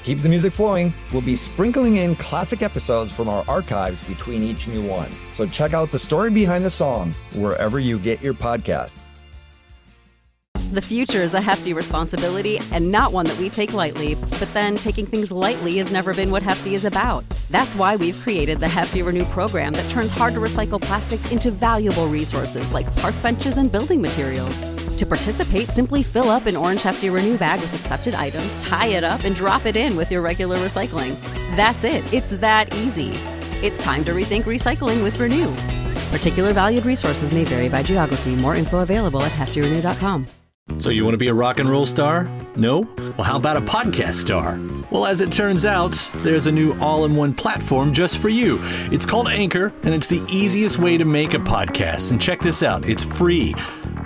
To keep the music flowing, we'll be sprinkling in classic episodes from our archives between each new one. So check out the story behind the song wherever you get your podcast. The future is a hefty responsibility and not one that we take lightly. But then taking things lightly has never been what Hefty is about. That's why we've created the Hefty Renew program that turns hard to recycle plastics into valuable resources like park benches and building materials. To participate, simply fill up an orange Hefty Renew bag with accepted items, tie it up, and drop it in with your regular recycling. That's it. It's that easy. It's time to rethink recycling with Renew. Particular valued resources may vary by geography. More info available at heftyrenew.com. So, you want to be a rock and roll star? No? Well, how about a podcast star? Well, as it turns out, there's a new all in one platform just for you. It's called Anchor, and it's the easiest way to make a podcast. And check this out it's free.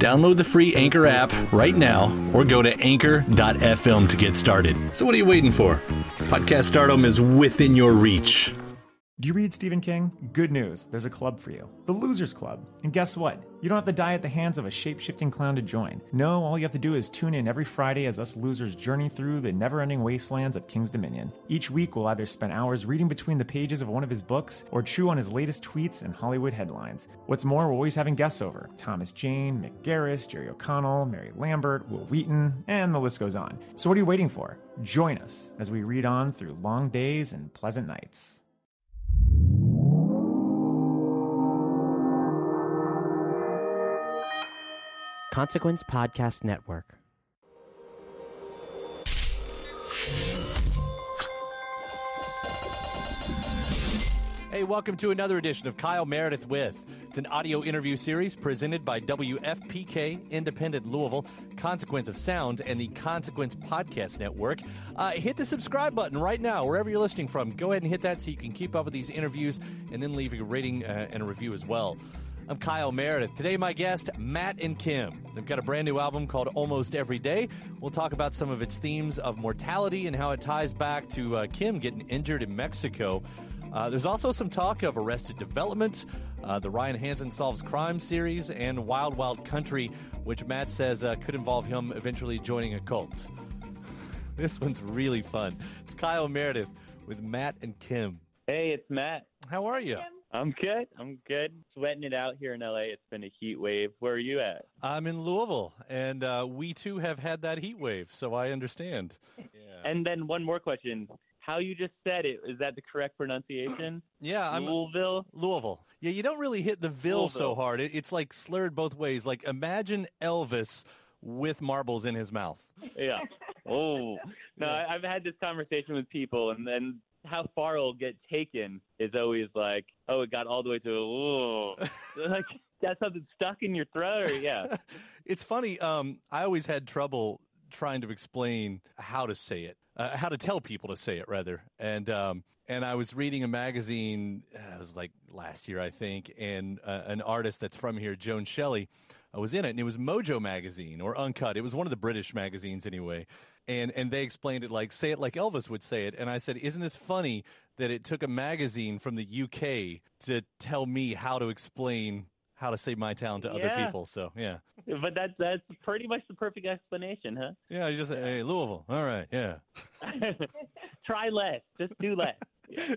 Download the free Anchor app right now or go to anchor.fm to get started. So, what are you waiting for? Podcast stardom is within your reach. Do you read Stephen King? Good news, there's a club for you the Losers Club. And guess what? You don't have to die at the hands of a shape shifting clown to join. No, all you have to do is tune in every Friday as us losers journey through the never ending wastelands of King's Dominion. Each week, we'll either spend hours reading between the pages of one of his books or chew on his latest tweets and Hollywood headlines. What's more, we're always having guests over Thomas Jane, Mick Garris, Jerry O'Connell, Mary Lambert, Wil Wheaton, and the list goes on. So, what are you waiting for? Join us as we read on through long days and pleasant nights. Consequence Podcast Network. Hey, welcome to another edition of Kyle Meredith with. It's an audio interview series presented by WFPK Independent Louisville, Consequence of Sound, and the Consequence Podcast Network. Uh, hit the subscribe button right now, wherever you're listening from. Go ahead and hit that so you can keep up with these interviews and then leave a rating uh, and a review as well. I'm Kyle Meredith. Today, my guest, Matt and Kim. They've got a brand new album called Almost Every Day. We'll talk about some of its themes of mortality and how it ties back to uh, Kim getting injured in Mexico. Uh, there's also some talk of Arrested Development, uh, the Ryan Hansen Solves Crime series, and Wild Wild Country, which Matt says uh, could involve him eventually joining a cult. this one's really fun. It's Kyle Meredith with Matt and Kim. Hey, it's Matt. How are you? I'm good. I'm good. Sweating it out here in LA. It's been a heat wave. Where are you at? I'm in Louisville, and uh, we too have had that heat wave, so I understand. Yeah. And then one more question. How you just said it, is that the correct pronunciation? Yeah, I'm Louisville. Louisville. Yeah, you don't really hit the Ville so hard. It, it's like slurred both ways. Like imagine Elvis with marbles in his mouth. Yeah. Oh. No, I, I've had this conversation with people, and then how far it'll get taken is always like, oh, it got all the way to, oh. like, that's something stuck in your throat, or yeah. it's funny. Um, I always had trouble trying to explain how to say it, uh, how to tell people to say it, rather. And um, and I was reading a magazine. Uh, it was like last year, I think, and uh, an artist that's from here, Joan Shelley, uh, was in it, and it was Mojo magazine or Uncut. It was one of the British magazines, anyway. And and they explained it like say it like Elvis would say it. And I said, isn't this funny that it took a magazine from the UK to tell me how to explain how to say my town to other people? So yeah. But that's that's pretty much the perfect explanation, huh? Yeah, you just say, hey, Louisville. All right, yeah. Try less. Just do less.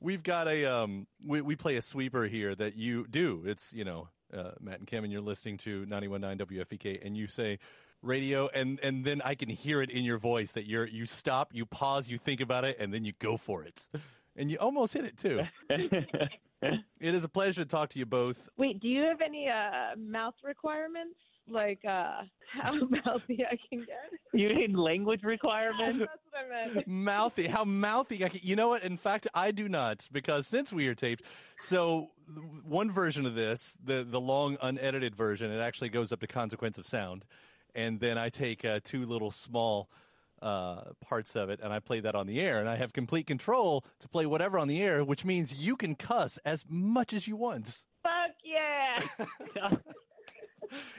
We've got a um we, we play a sweeper here that you do. It's, you know, uh, Matt and Kim and you're listening to 919 WFPK and you say radio and and then I can hear it in your voice that you're you stop, you pause, you think about it and then you go for it. And you almost hit it too. it is a pleasure to talk to you both. Wait, do you have any uh, mouth requirements? like uh how mouthy I can get. You need language requirements? That's what I meant. mouthy. How mouthy? I can, you know what? In fact, I do not because since we are taped, so one version of this, the the long unedited version, it actually goes up to consequence of sound, and then I take uh, two little small uh, parts of it and I play that on the air, and I have complete control to play whatever on the air, which means you can cuss as much as you want. Fuck yeah.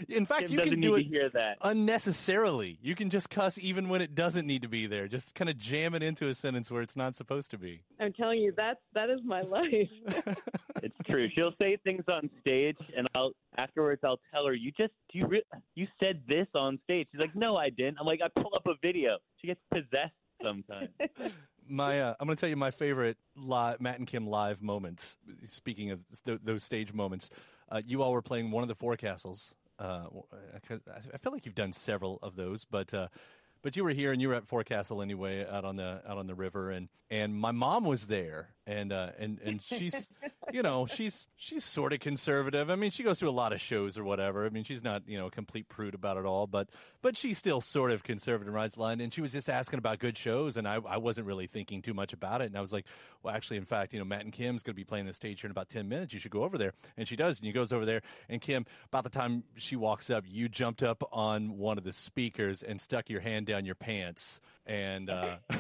In fact, Kim you can do it hear that. unnecessarily. You can just cuss even when it doesn't need to be there. Just kind of jam it into a sentence where it's not supposed to be. I'm telling you, that's that is my life. It's true. She'll say things on stage, and I'll afterwards I'll tell her, "You just you re- you said this on stage." She's like, "No, I didn't." I'm like, "I pull up a video." She gets possessed sometimes. My, uh, I'm going to tell you my favorite live, Matt and Kim live moments. Speaking of th- those stage moments, uh, you all were playing one of the forecastles. Uh, I I feel like you've done several of those, but uh, but you were here and you were at Forecastle anyway, out on the out on the river, and and my mom was there, and uh, and and she's you know she's she's sort of conservative. I mean, she goes to a lot of shows or whatever. I mean, she's not you know a complete prude about it all, but but she's still sort of conservative, rides the line. And she was just asking about good shows, and I I wasn't really thinking too much about it, and I was like, well, actually, in fact, you know, Matt and Kim's going to be playing the stage here in about ten minutes. You should go over there, and she does, and she goes over there, and Kim, about the time she walks up, you jumped up on one of the speakers and stuck your hand down your pants, and. uh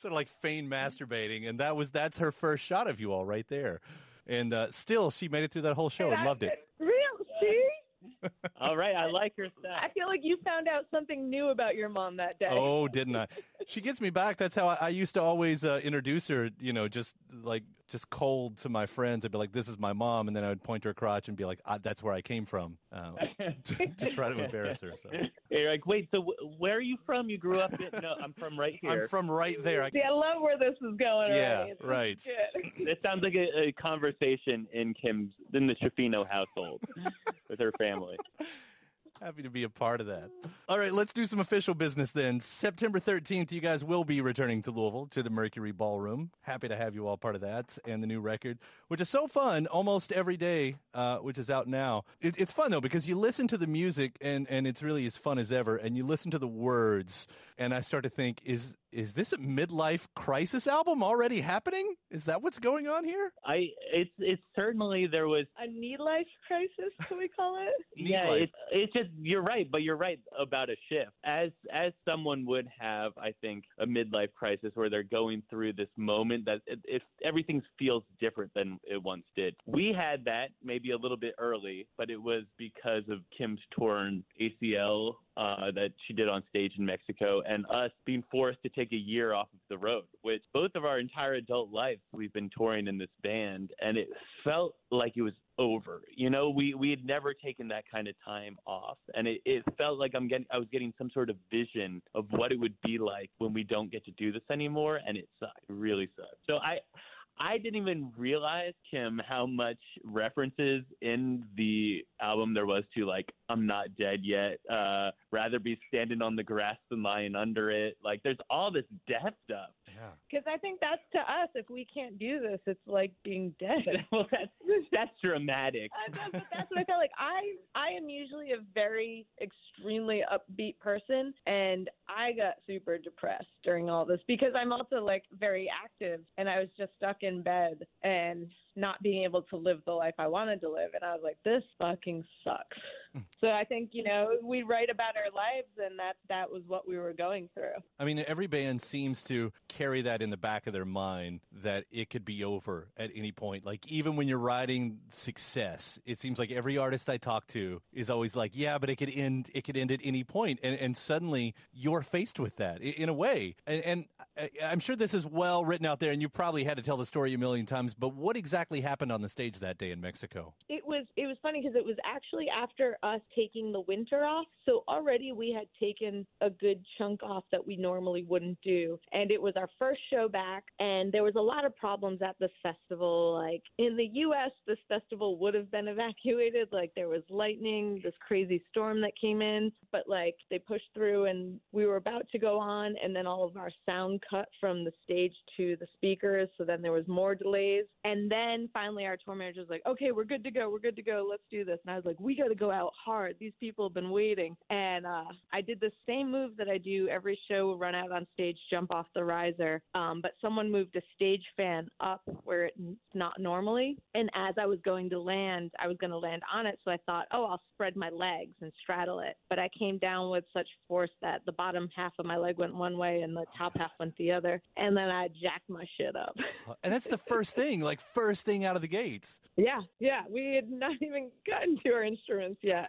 sort of like feigned masturbating, and that was that's her first shot of you all right there. And uh, still, she made it through that whole show and loved it. Real? See? All right, I like her stuff. I feel like you found out something new about your mom that day. Oh, didn't I? She gets me back. That's how I, I used to always uh, introduce her. You know, just like just cold to my friends. I'd be like, "This is my mom," and then I would point to her crotch and be like, I, "That's where I came from," uh, to, to try to embarrass her. So You're like, wait, so w- where are you from? You grew up in? No, I'm from right here. I'm from right there. I, See, I love where this is going. Yeah, already. It's right. good. This sounds like a, a conversation in Kim's in the Schifino household with her family. Happy to be a part of that. All right, let's do some official business then. September 13th, you guys will be returning to Louisville to the Mercury Ballroom. Happy to have you all part of that and the new record, which is so fun almost every day, uh, which is out now. It, it's fun though because you listen to the music and, and it's really as fun as ever, and you listen to the words, and I start to think, is is this a midlife crisis album already happening? Is that what's going on here? I it's it's certainly there was A need life crisis, can we call it? yeah it's it's just you're right but you're right about a shift as as someone would have i think a midlife crisis where they're going through this moment that it, it everything feels different than it once did we had that maybe a little bit early but it was because of kim's torn acl uh, that she did on stage in Mexico, and us being forced to take a year off of the road, which both of our entire adult lives we've been touring in this band, and it felt like it was over. You know, we we had never taken that kind of time off, and it, it felt like I'm getting I was getting some sort of vision of what it would be like when we don't get to do this anymore, and it sucked. It really sucked. So I. I didn't even realize, Kim, how much references in the album there was to like "I'm not dead yet," uh, "Rather be standing on the grass than lying under it." Like, there's all this death stuff. Yeah. Because I think that's to us. If we can't do this, it's like being dead. well, that's that's dramatic. I know, but that's what I felt like. I I am usually a very extremely upbeat person, and I got super depressed during all this because I'm also like very active, and I was just stuck in bed and not being able to live the life I wanted to live, and I was like, this fucking sucks. So I think you know we write about our lives, and that that was what we were going through. I mean, every band seems to carry that in the back of their mind that it could be over at any point. Like, even when you're riding success, it seems like every artist I talk to is always like, yeah, but it could end, it could end at any point. And, and suddenly you're faced with that in a way. And, and I'm sure this is well written out there and you probably had to tell the story a million times, but what exactly happened on the stage that day in Mexico? It was it was funny because it was actually after us taking the winter off. So already we had taken a good chunk off that we normally wouldn't do, and it was our first show back. And there was a lot of problems at this festival. Like in the U.S., this festival would have been evacuated. Like there was lightning, this crazy storm that came in, but like they pushed through, and we were about to go on, and then all of our sound cut from the stage to the speakers. So then there was more delays, and then finally our tour manager was like, "Okay, we're good to go. We're good to go. Let's do this." And I was like, "We got to go out hard. These people have been waiting." And uh, I did the same move that I do every show: run out on stage, jump off the riser. Um, but someone moved a stage fan up where it's not normally, and as I was going to land, I was going to land on it. So I thought, "Oh, I'll spread my legs and straddle it." But I came down with such force that the bottom half of my leg went one way and the top half went the other, and then I jacked my shit up. And that's the first thing, like first thing out of the gates. Yeah, yeah. We had not even gotten to our instruments yet.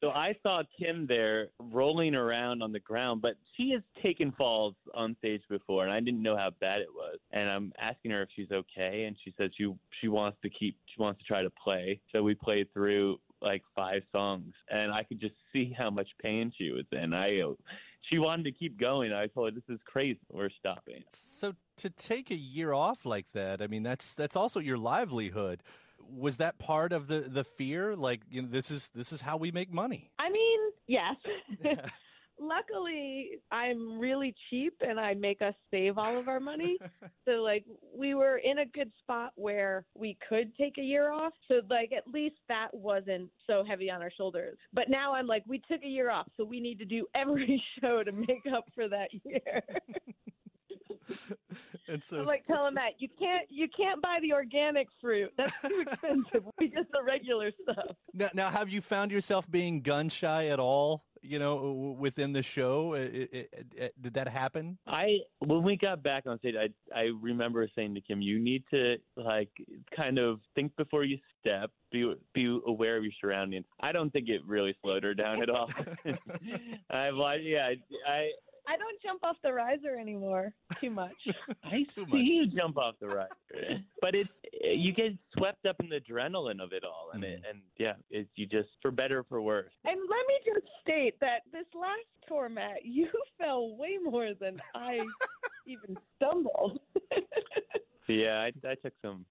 So I saw Kim there rolling around on the ground, but she has taken falls on stage before, and I didn't know how bad it was. And I'm asking her if she's okay, and she says she she wants to keep she wants to try to play. So we played through like five songs, and I could just see how much pain she was in. I she wanted to keep going. I told her this is crazy. We're stopping. So to take a year off like that, I mean, that's that's also your livelihood. Was that part of the the fear? Like, you know, this is this is how we make money. I mean, yes. Luckily, I'm really cheap and I make us save all of our money. so, like, we were in a good spot where we could take a year off. So, like, at least that wasn't so heavy on our shoulders. But now I'm like, we took a year off, so we need to do every show to make up for that year. And so I'm like telling Matt, you can't you can't buy the organic fruit. That's too expensive. we get the regular stuff. Now, now, have you found yourself being gun shy at all? You know, within the show, It- it- it- did that happen? I when we got back on stage, I I remember saying to Kim, "You need to like kind of think before you step, be be aware of your surroundings." I don't think it really slowed her down at all. I've like, yeah, I, I I don't jump off the riser anymore too much. I Too see much. you jump off the riser, but it's you get swept up in the adrenaline of it all, and it, and yeah, it's you just for better or for worse. And let me just state that this last tour, Matt, you fell way more than I even stumbled. Yeah, I, I took some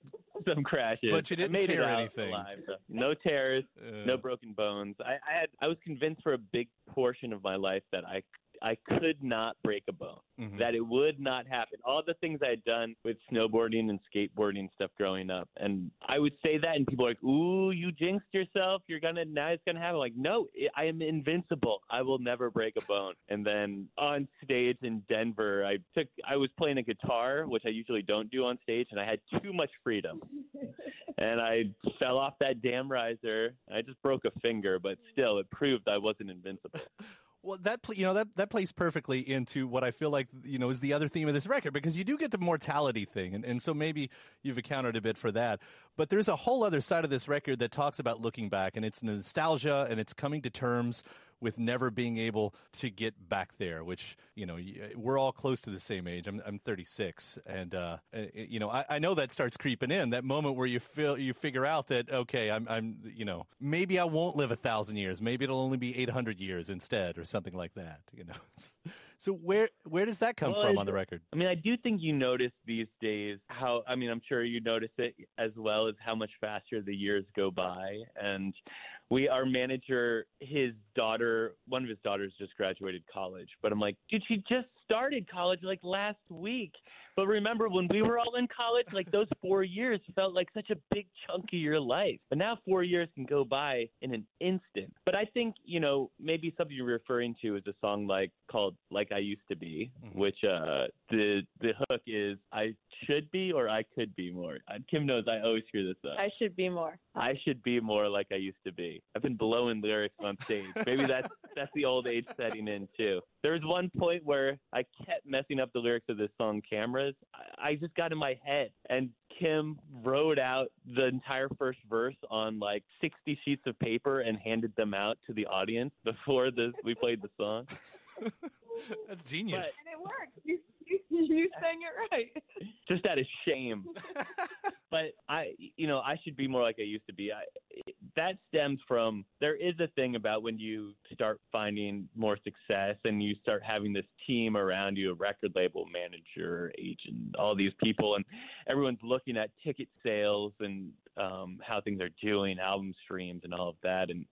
some crashes, But you didn't I made tear it out anything. Alive, so no tears, Uh, no broken bones. I, I had I was convinced for a big portion of my life that I I could not break a bone. mhm. That it would not happen. All the things I had done with snowboarding and skateboarding stuff growing up, and I would say that, and people are like, "Ooh, you jinxed yourself. You're gonna now it's gonna happen." Like, no, I am invincible. I will never break a bone. And then on stage in Denver, I took I was playing a guitar, which I usually don't do on stage, and I had too much freedom and I fell off that damn riser. I just broke a finger, but still, it proved I wasn't invincible. Well, that you know that that plays perfectly into what I feel like you know is the other theme of this record because you do get the mortality thing, and, and so maybe you've accounted a bit for that. But there's a whole other side of this record that talks about looking back, and it's nostalgia, and it's coming to terms with never being able to get back there. Which you know we're all close to the same age. I'm I'm 36, and uh, uh, you know I, I know that starts creeping in that moment where you feel you figure out that okay I'm I'm you know maybe I won't live a thousand years, maybe it'll only be 800 years instead, or something like that. You know. So where where does that come Well, from on the record? I mean, I do think you notice these days how, I mean, I'm sure you notice it as well as how much faster the years go by. And we, our manager, his daughter, one of his daughters just graduated college. But I'm like, dude, she just started college like last week. But remember when we were all in college, like those four years felt like such a big chunk of your life. But now four years can go by in an instant. But I think, you know, maybe something you're referring to is a song like called Like I Used to Be, which uh the the hook is I should be or I could be more. Uh, Kim knows I always screw this up. I should be more. I should be more like I used to be. I've been blowing lyrics on stage. Maybe that's that's the old age setting in too. There was one point where I kept messing up the lyrics of this song "Cameras." I, I just got in my head, and Kim wrote out the entire first verse on like 60 sheets of paper and handed them out to the audience before this we played the song. That's genius. And it worked. You, you, sang it right. just out of shame. but I, you know, I should be more like I used to be. I, that stems from there is a thing about when you start finding more success and you start having this team around you, a record label manager, agent, all these people, and everyone's looking at ticket sales and um, how things are doing, album streams, and all of that, and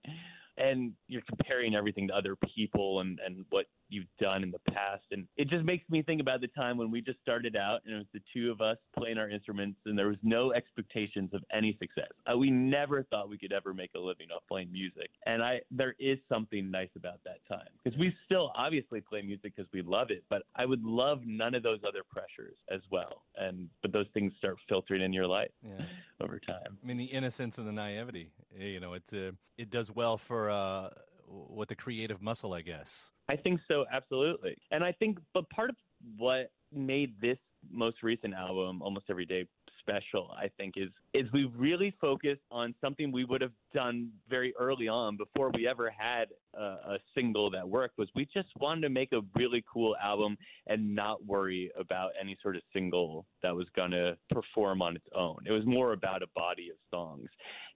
and you're comparing everything to other people and and what you've done in the past. And it just makes me think about the time when we just started out and it was the two of us playing our instruments and there was no expectations of any success. Uh, we never thought we could ever make a living off playing music. And I there is something nice about that time because we still obviously play music because we love it, but I would love none of those other pressures as well. And but those things start filtering in your life Yeah. over time. I mean, the innocence and the naivety. eh, You know, it uh, it does well for uh, what the creative muscle, I guess. I think so, absolutely. And I think, but part of what made this most recent album, Almost Every Day, special, I think, is is we really focused on something we would have done very early on before we ever had a, a single that worked. Was we just wanted to make a really cool album and not worry about any sort of single that was gonna perform on its own. It was more about a body of songs,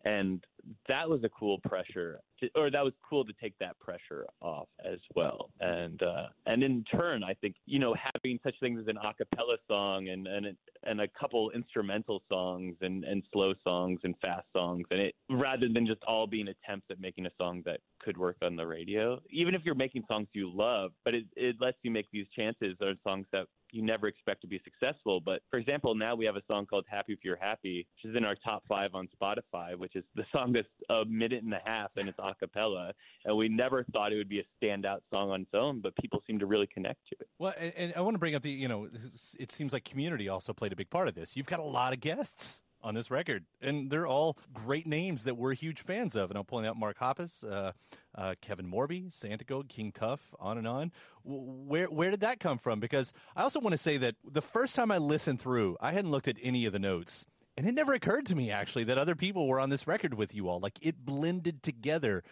and that was a cool pressure, to, or that was cool to take that pressure off as well. And uh, and in turn, I think you know having such things as an a cappella song and and and a couple instrumental songs and and slow songs and fast songs, and it rather than just all being attempts at making a song that could work on the radio, even if you're making songs you love, but it it lets you make these chances on songs that you never expect to be successful. But for example, now we have a song called Happy If You're Happy, which is in our top five on Spotify, which is the song that's a minute and a half and it's a cappella. And we never thought it would be a standout song on its own, but people seem to really connect to it. Well, and, and I want to bring up the, you know, it seems like community also played a big part of this. You've got a lot of guests on this record, and they're all great names that we're huge fans of. And I'm pulling out Mark Hoppus, uh, uh, Kevin Morby, Santigold, King Tuff, on and on. Where where did that come from? Because I also want to say that the first time I listened through, I hadn't looked at any of the notes. And it never occurred to me actually that other people were on this record with you all. Like it blended together.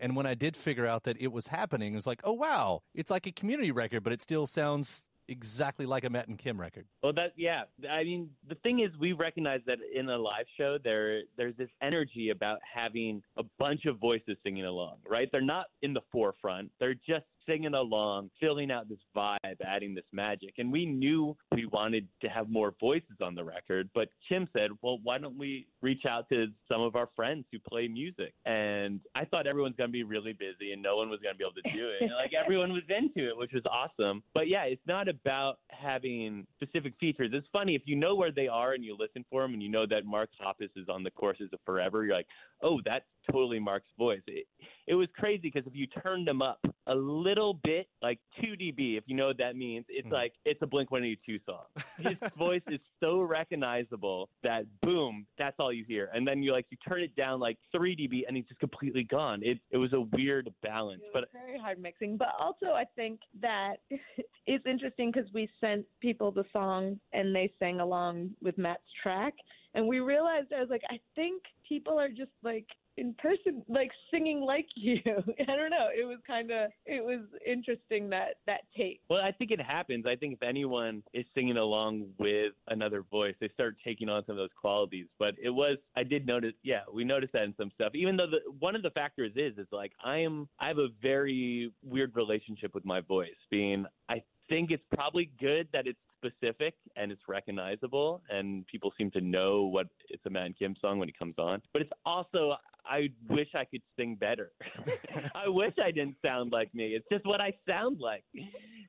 And when I did figure out that it was happening, it was like, oh wow, it's like a community record, but it still sounds exactly like a Matt and Kim record. Well, that yeah. I mean, the thing is, we recognize that in a live show, there there's this energy about having a bunch of voices singing along. Right? They're not in the forefront. They're just singing along, filling out this vibe, adding this magic. And we knew we wanted to have more voices on the record, but Kim said, well, why don't we reach out to some of our friends who play music? And I thought everyone's going to be really busy and no one was going to be able to do it. Like everyone was into it, which was awesome. But yeah, it's not about having specific features. It's funny if you know where they are and you listen for them and you know that Mark Hoppus is on the courses of Forever, you're like, oh, that's totally Mark's voice. It, it was crazy because if you turned them up a little bit, like 2 dB, if you know what that means, it's mm. like it's a Blink 182 song. His voice is so recognizable that boom, that's all you hear. And then you like you turn it down like 3 dB and he's just completely gone. It it was a weird balance, It but very hard mixing. But also, I think that it's interesting because we sent people the song and they sang along with Matt's track, and we realized I was like, I think people are just like in person, like singing like you. I don't know. It was kind of it was interesting that that take. Well, I think it happens. I think if anyone is singing along with another voice, they start taking on some of those qualities. But it was, I did notice, yeah, we noticed that in some stuff. Even though the one of the factors is, is like I am, I have a very weird relationship with my voice. Being, I think it's probably good that it's specific and it's recognizable, and people seem to know what it's a Man Kim song when it comes on. But it's also, I wish I could sing better. I wish I didn't sound like me. It's just what I sound like,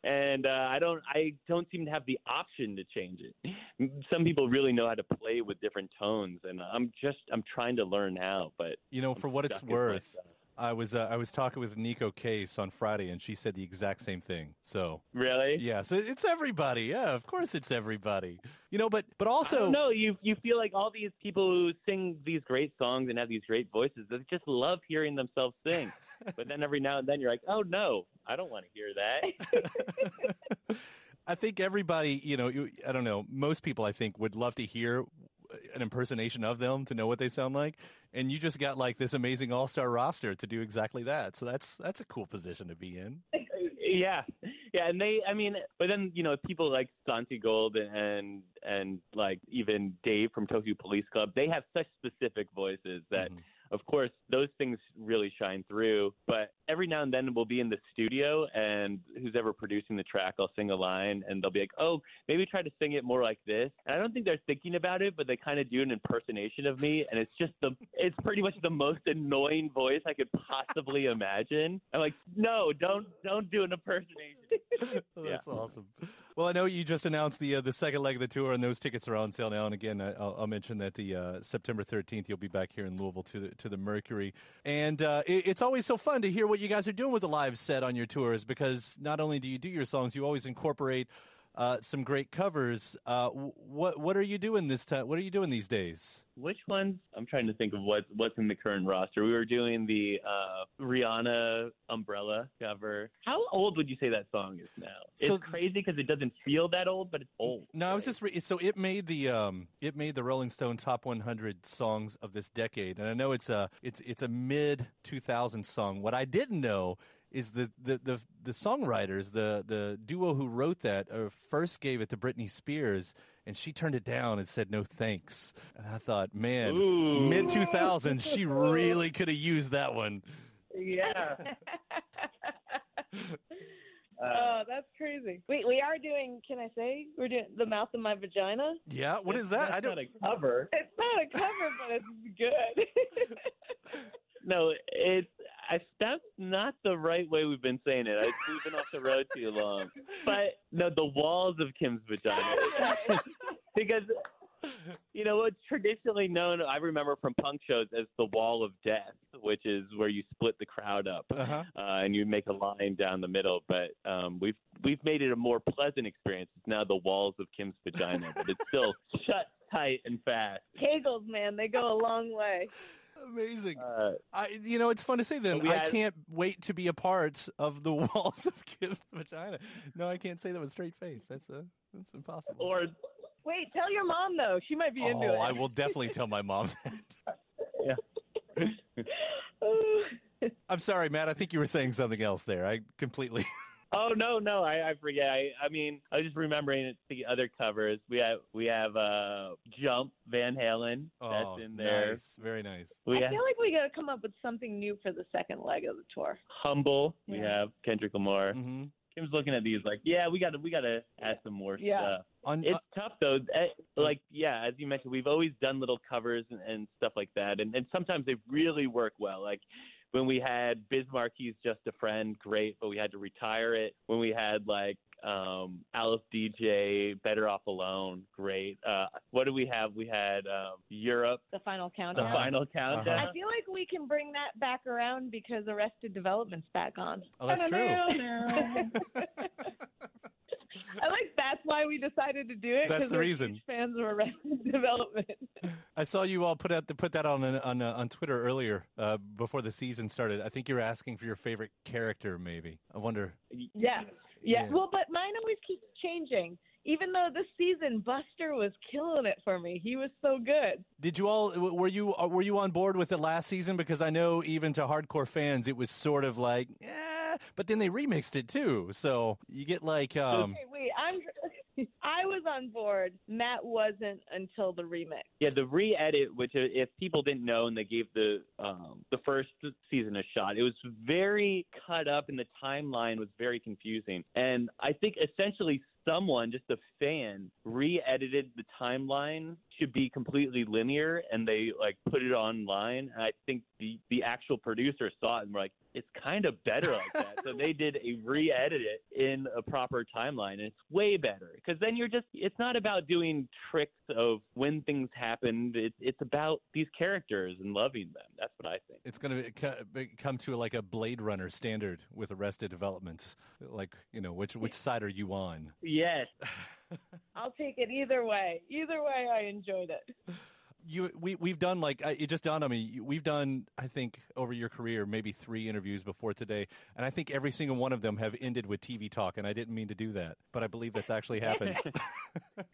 and uh, I don't, I don't seem to have the option to change it. Some people really know how to play with different tones, and I'm just, I'm trying to learn how. But You know, for what it's worth, I was uh, I was talking with Neko Case on Friday, and she said the exact same thing. So really, yeah, so it's everybody. Yeah, of course it's everybody. You know, but but also, no, you you feel like all these people who sing these great songs and have these great voices, they just love hearing themselves sing. but then every now and then you're like, oh no, I don't want to hear that. I think everybody, you know, you, I don't know, most people I think would love to hear an impersonation of them to know what they sound like, and you just got like this amazing all star roster to do exactly that. So that's that's a cool position to be in. yeah, yeah, and they, I mean, but then you know, people like Santigold and and like even Dave from Tokyo Police Club, they have such specific voices that mm-hmm. Of course, those things really shine through. But every now and then we'll be in the studio, and who's ever producing the track, I'll sing a line, and they'll be like, "Oh, maybe try to sing it more like this." And I don't think they're thinking about it, but they kind of do an impersonation of me, and it's just the, it's pretty much the most annoying voice I could possibly imagine. I'm like, no, don't, don't do an impersonation. That's awesome. Well, I know you just announced the uh, the second leg of the tour, and those tickets are on sale now. And again, I- I'll, I'll mention that the uh, September 13th, you'll be back here in Louisville to to the Mercury, and uh, it, it's always so fun to hear what you guys are doing with the live set on your tours because not only do you do your songs, you always incorporate. Uh, some great covers. Uh, what what are you doing this time? What are you doing these days? Which ones? I'm trying to think of what what's in the current roster. We were doing the uh, Rihanna Umbrella cover. How old would you say that song is now? So- it's crazy because it doesn't feel that old, but it's old. No, I was just re- so it made the um it made the Rolling Stone top 100 songs of this decade, and I know it's a it's it's a mid 2000 song. What I didn't know is the the the, the songwriters, the the duo who wrote that, uh, first gave it to Britney Spears. And she turned it down and said no thanks. And I thought, man, mid 2000, she really could have used that one. Yeah. oh, that's crazy. Wait, we are doing. Can I say we're doing the mouth of my vagina? Yeah, what is that? I don't. Not a cover. It's not a cover, but it's good. No, it's I, that's not the right way we've been saying it. I, we've been off the road too long. But no, the walls of Kim's vagina, because you know what's traditionally known. I remember from punk shows as the wall of death, which is where you split the crowd up Uh-huh. uh, and you make a line down the middle. But um, we've we've made it a more pleasant experience. It's now the walls of Kim's vagina, but it's still shut tight and fast. Kegels, man, they go a long way. Amazing. Uh, I, you know, it's fun to say that. I had- can't wait to be a part of the walls of Kim's vagina. No, I can't say that with straight face. That's a, that's impossible. or Wait, tell your mom though. She might be into oh, it. I will definitely tell my mom that. I'm sorry, Matt. I think you were saying something else there. I completely. Oh no, no, I, I forget. I, I mean, I was just remembering it, the other covers. We have we have uh Jump Van Halen. Oh, that's in there. nice. Very nice. We I have feel like we got to come up with something new for the second leg of the tour. Humble. We have Kendrick Lamar. Mm-hmm. Kim's looking at these like, yeah, we got to we got to add some more Yeah. stuff. On, It's tough though. Eh, Like yeah, as you mentioned, we've always done little covers and, and stuff like that, and and sometimes they really work well. Like when we had Biz Markie's "Just a Friend," great, but we had to retire it. When we had like um Alice Deejay, "Better Off Alone," great. Uh, what do we have? We had um, Europe, The final Countdown. the countdown. final countdown. I feel like we can bring that back around because Arrested Development's back on. Oh, that's true. I like that's why we decided to do it. That's the reason. Fans of Arrested Development. I saw you all put out put that on on uh, on Twitter earlier uh, before the season started. I think you were asking for your favorite character. Maybe I wonder. Yeah. yeah. Yeah. Well, but mine always keeps changing. Even though this season Buster was killing it for me, he was so good. Did you all were you uh, were you on board with it last season? Because I know even to hardcore fans, it was sort of like, eh, but then they remixed it too. So you get like, um, okay, wait, I'm. I was on board. Matt wasn't until the remix. Yeah, the re-edit, which if people didn't know and they gave the um, the first season a shot, it was very cut up and the timeline was very confusing. And I think essentially someone, just a fan, re-edited the timeline to be completely linear and they like put it online. And I think the the actual producer saw it and were like, it's kind of better like that. so they did a re-edit it in a proper timeline and it's way better because then you're just it's not about doing tricks of when things happened. It's it's about these characters and loving them. That's what I think. it's going to come to like a Blade Runner standard with Arrested Development. Like, you know, which which side are you on? Yes. I'll take it either way. Either way, I enjoyed it. You we we've done like I- it just dawned on me. We've done I think over your career maybe three interviews before today, and I think every single one of them have ended with TV talk. And I didn't mean to do that, but I believe that's actually happened.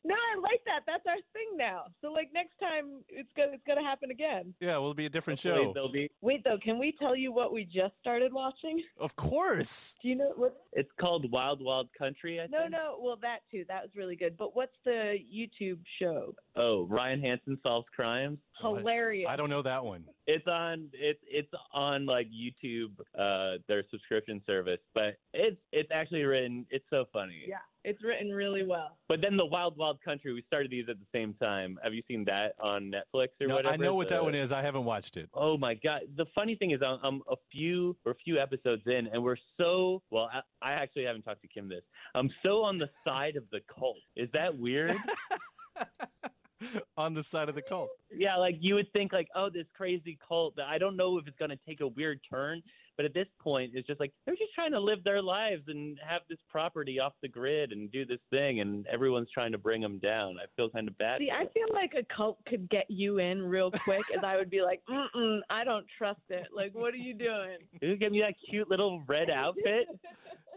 No, I like that. That's our thing now. So like next time it's gonna it's gonna happen again. yeah, well, it'll be a different Hopefully show. There'll be. Wait though, can we tell you what we just started watching? Of course. Do you know what? It's called Wild Wild Country. I No, think. no. Well, that too. That was really good. But what's the YouTube show? Oh, Ryan Hansen solves crimes. Hilarious. I don't know that one. It's on it's it's on like YouTube, uh, their subscription service. But it's it's actually written. It's so funny. Yeah, it's written really well. But then the Wild Wild Country, we started these at the same time. Have you seen that on Netflix or No, whatever? I know what that one is. I haven't watched it. Oh my god! The funny thing is, I'm, I'm a few or a few episodes in, and we're so well. I, I actually haven't talked to Kim this. I'm so on the side of the cult. Is that weird? on the side of the cult. yeah, like you would think, like, oh, this crazy cult. That I don't know if it's gonna take a weird turn, but at this point, it's just like they're just trying to live their lives and have this property off the grid and do this thing, and everyone's trying to bring them down. I feel kind of bad. See, I feel like a cult could get you in real quick, and I would be like, mm-mm, I don't trust it. Like, what are you doing? You give me that cute little red outfit.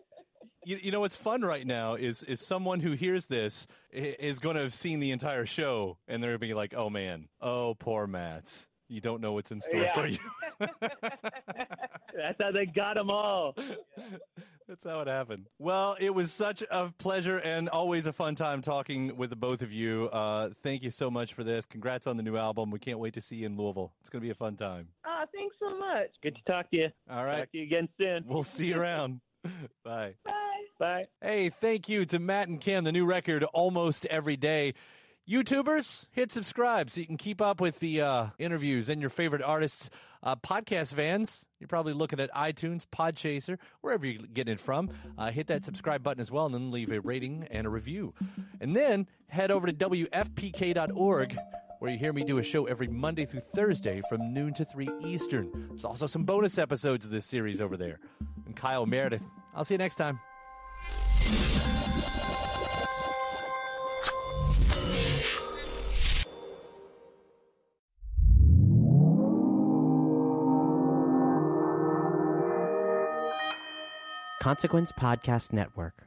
You, you know what's fun right now is is someone who hears this is going to have seen the entire show and they're going to be like, "Oh man, oh poor Matt, you don't know what's in store Yeah. for you." That's how they got them all. That's how it happened. Well, it was such a pleasure and always a fun time talking with the both of you. Uh, thank you so much for this. Congrats on the new album. We can't wait to see you in Louisville. It's going to be a fun time. Oh, thanks so much. Good to talk to you. All right. Talk to you again soon. We'll see you around. Bye. Bye. Bye. Hey, thank you to Matt and Kim, the new record almost every day. YouTubers, hit subscribe so you can keep up with the uh, interviews and your favorite artists. Uh, podcast fans, you're probably looking at iTunes, Podchaser, wherever you're getting it from. Uh, hit that subscribe button as well and then leave a rating and a review. And then head over to WFPK.org where you hear me do a show every Monday through Thursday from noon to 3 Eastern. There's also some bonus episodes of this series over there. I'm Kyle Meredith. I'll see you next time. Consequence Podcast Network.